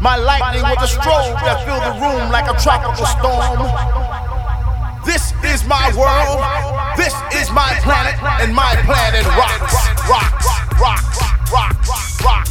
My lightning was the strobe that filled the room like a tropical storm. This is my world. This is my planet, and my planet rocks, rocks, rocks, rocks, rocks, rocks, rocks,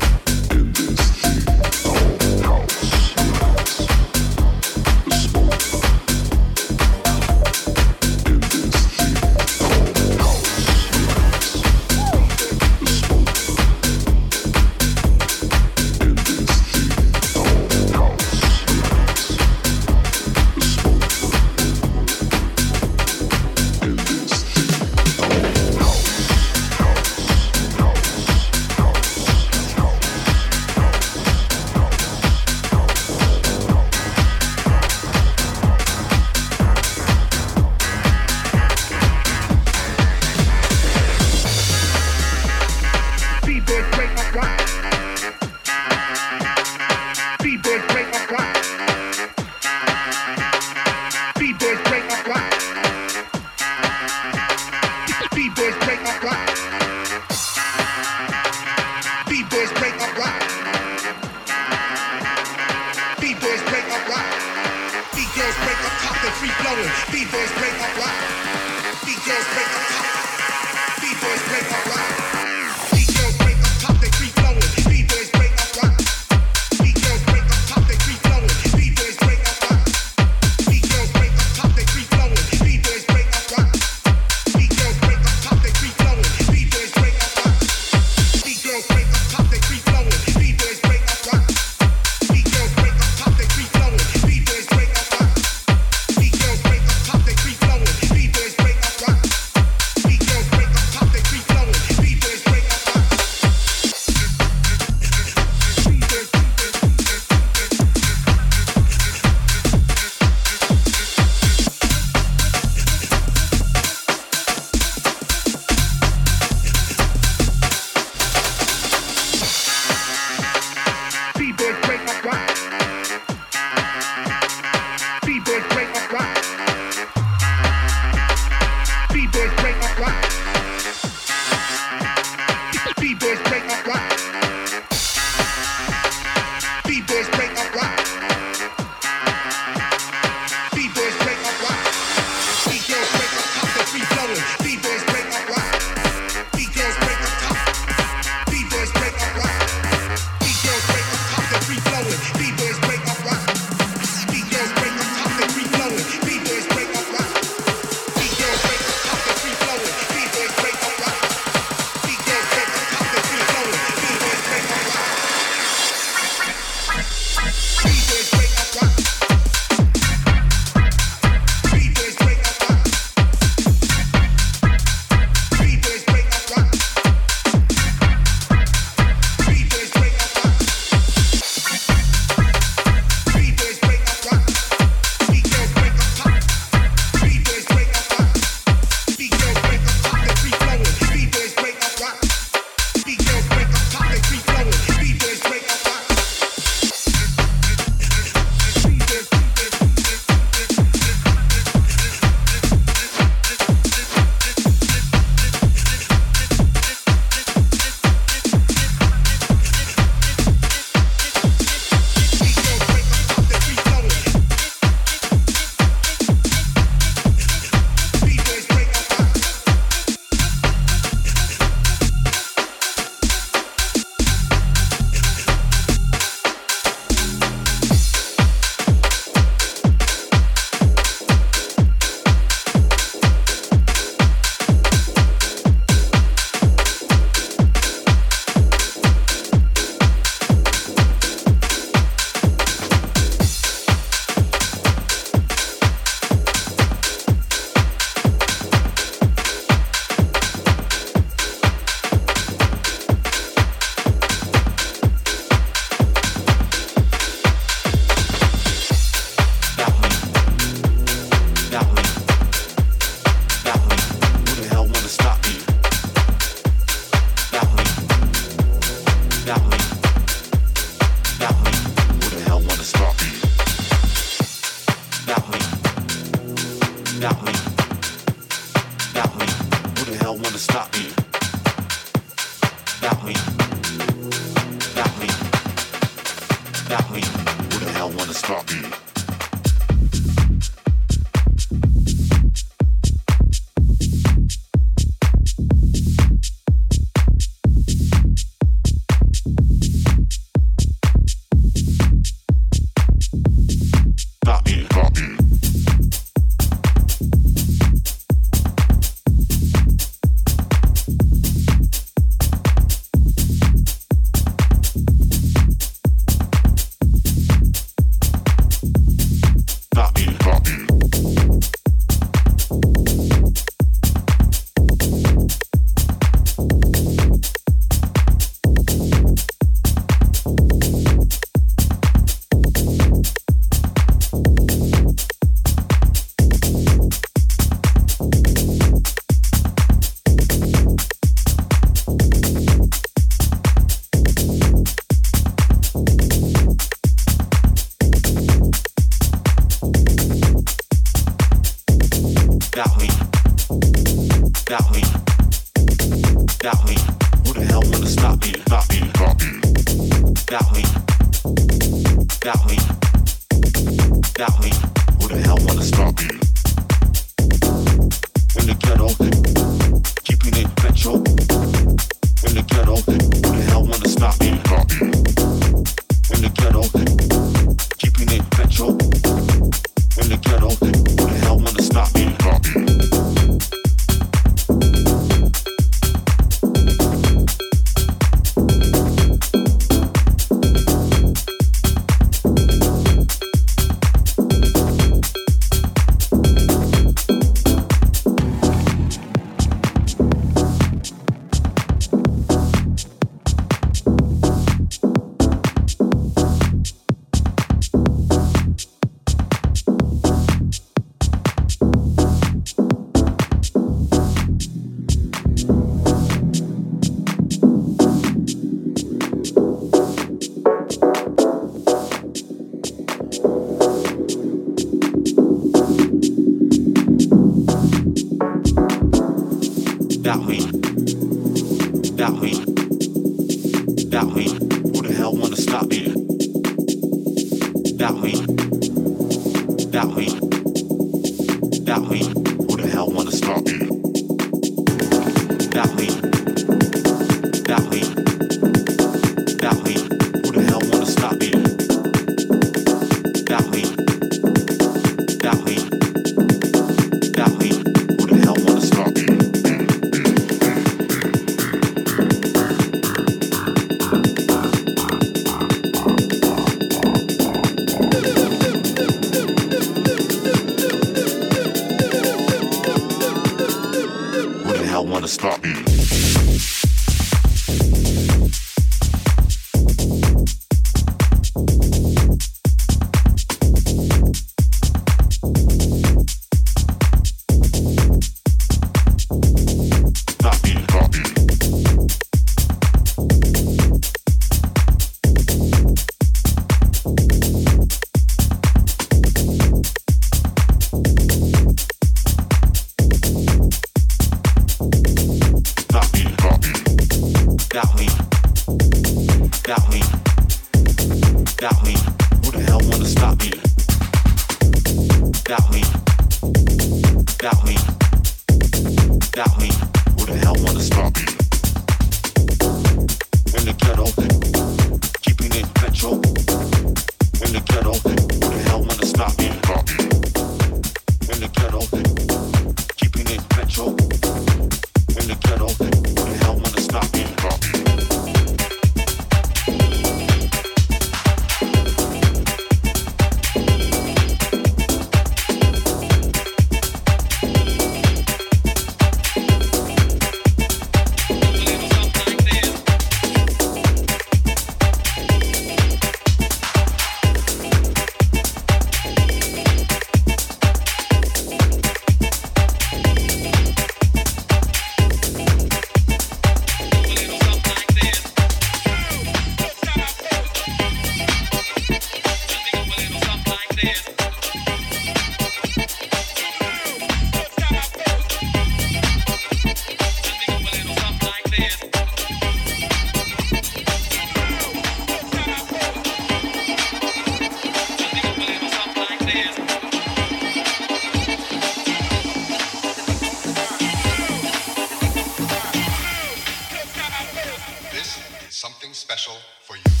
something special for you.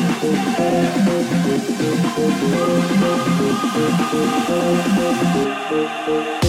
Oh yeah.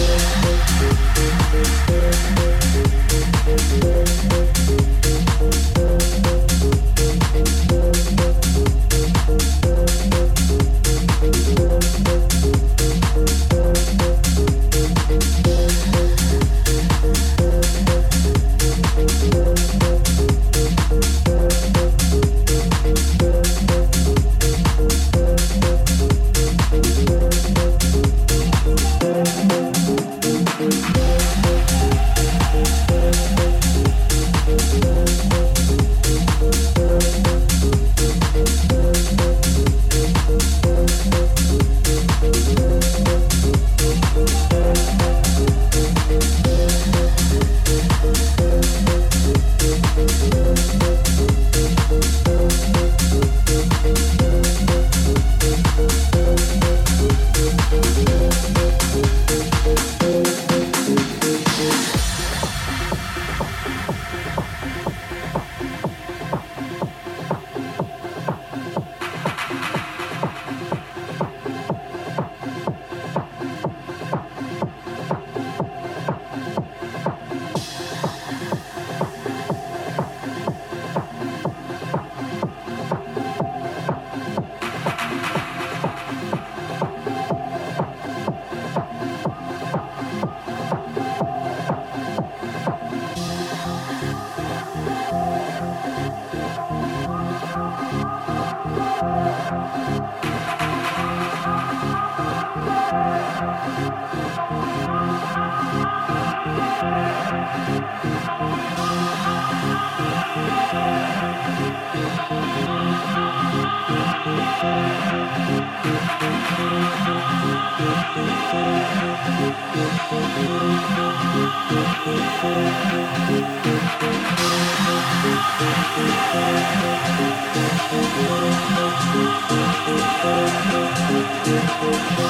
Thank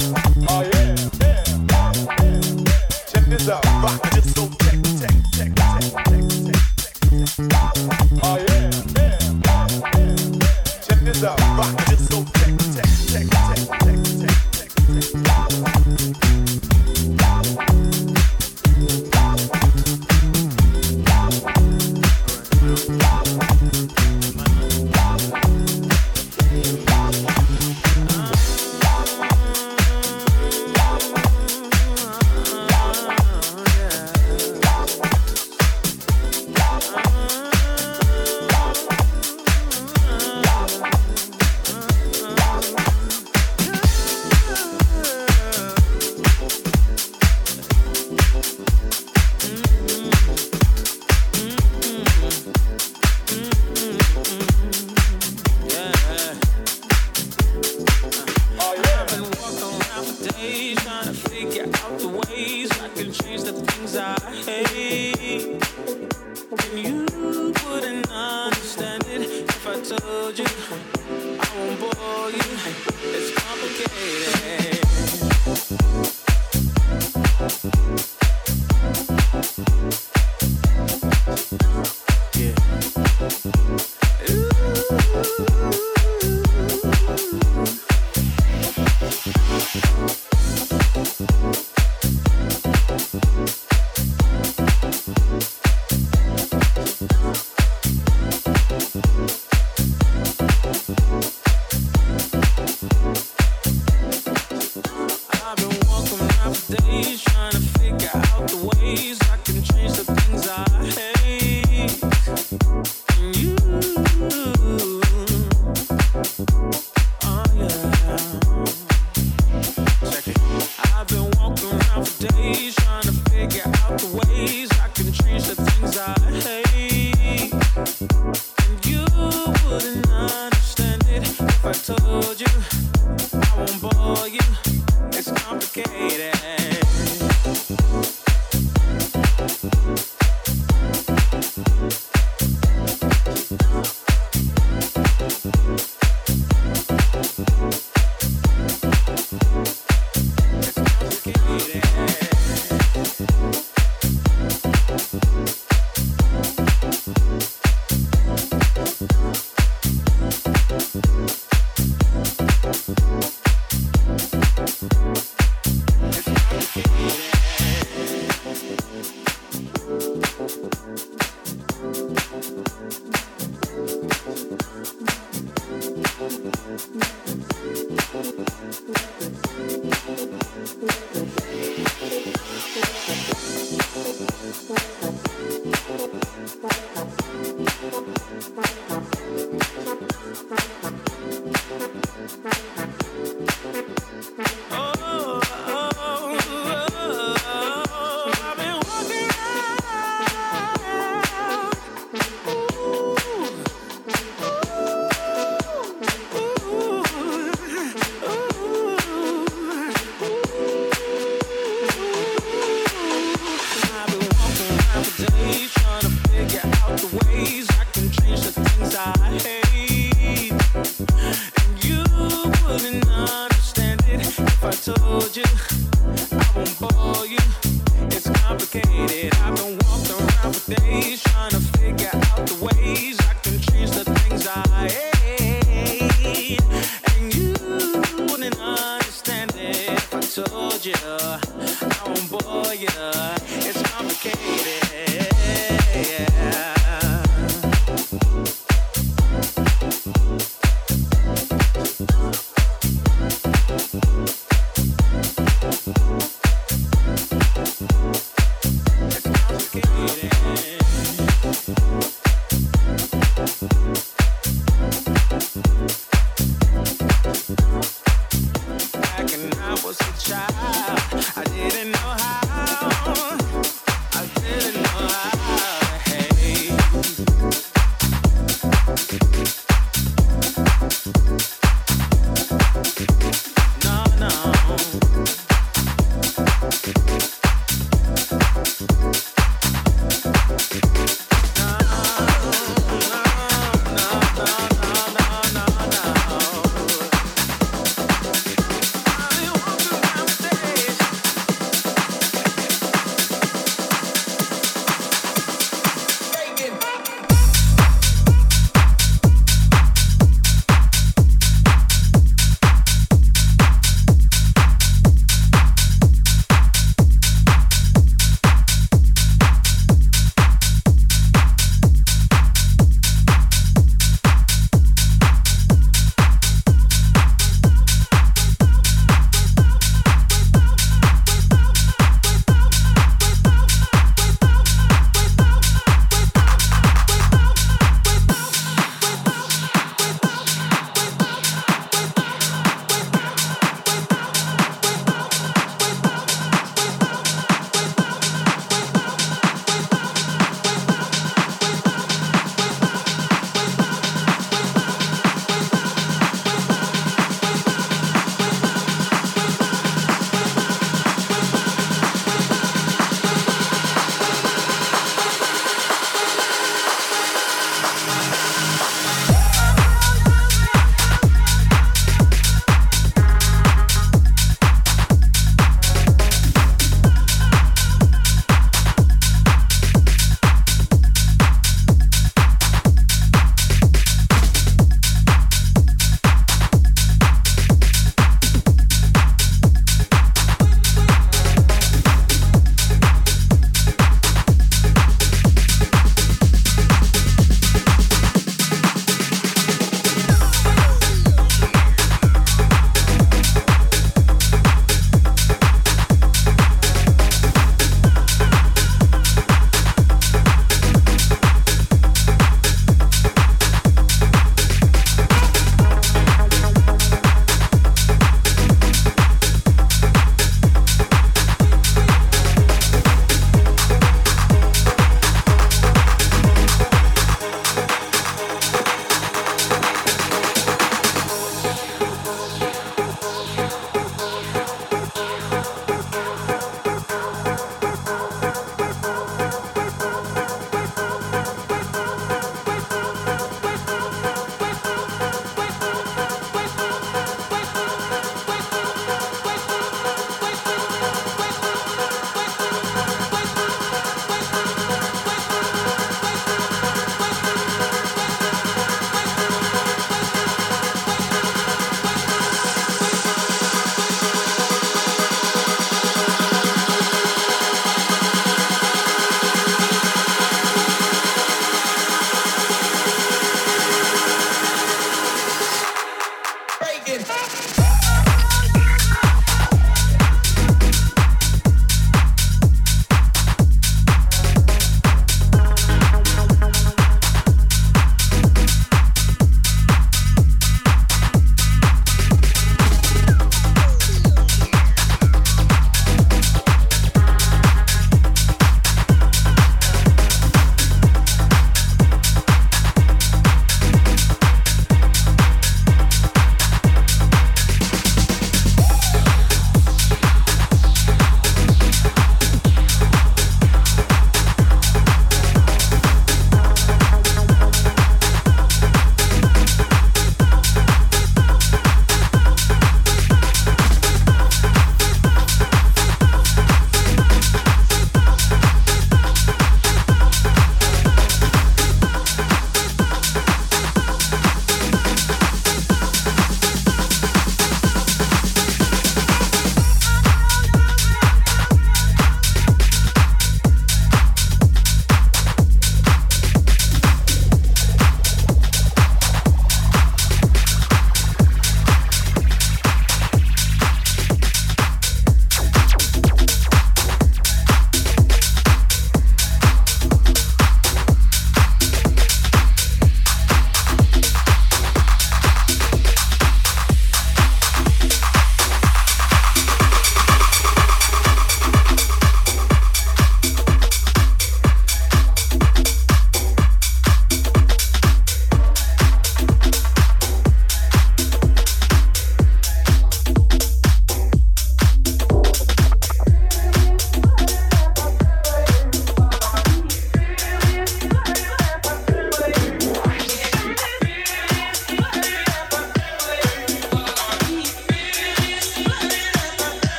Oh yeah, yeah. Check this out, this.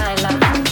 I love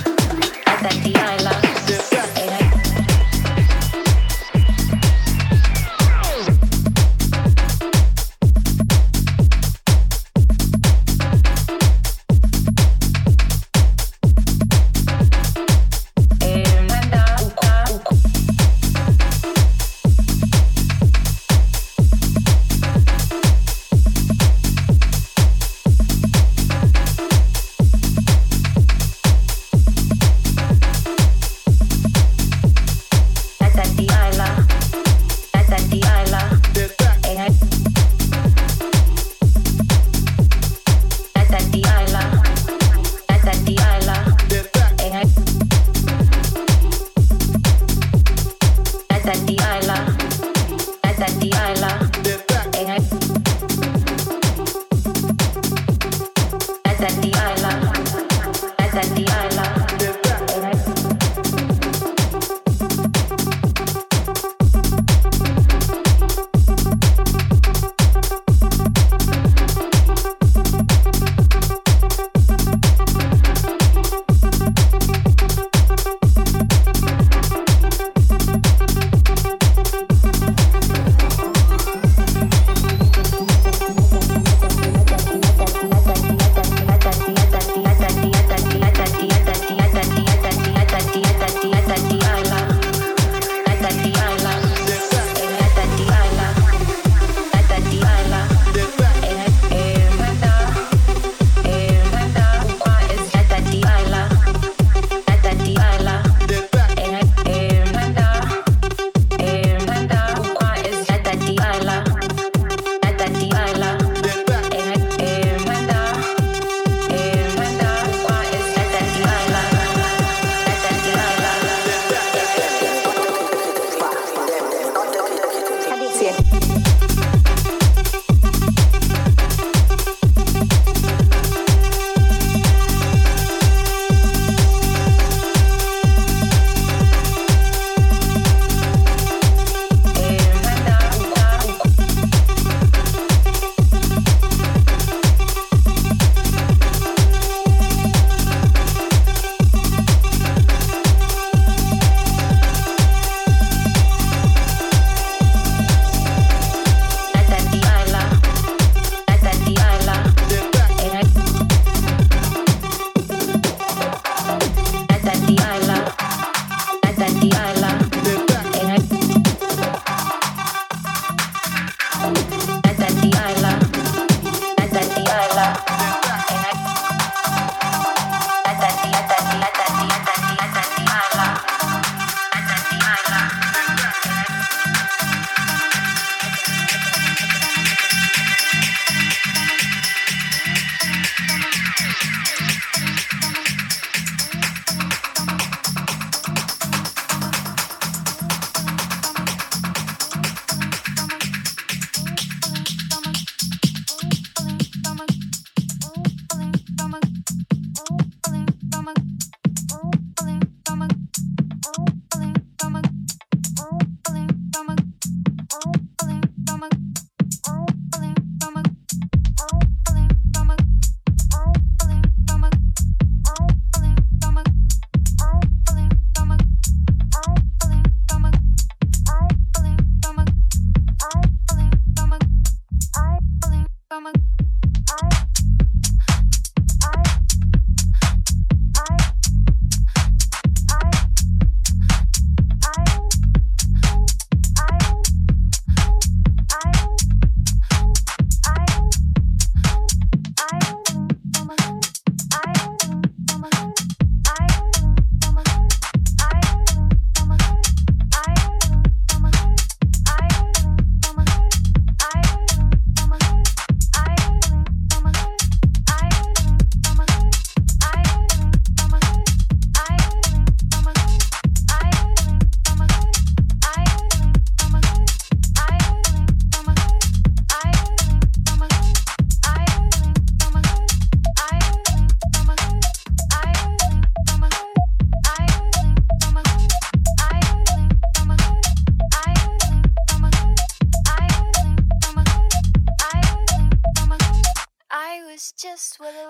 Oh.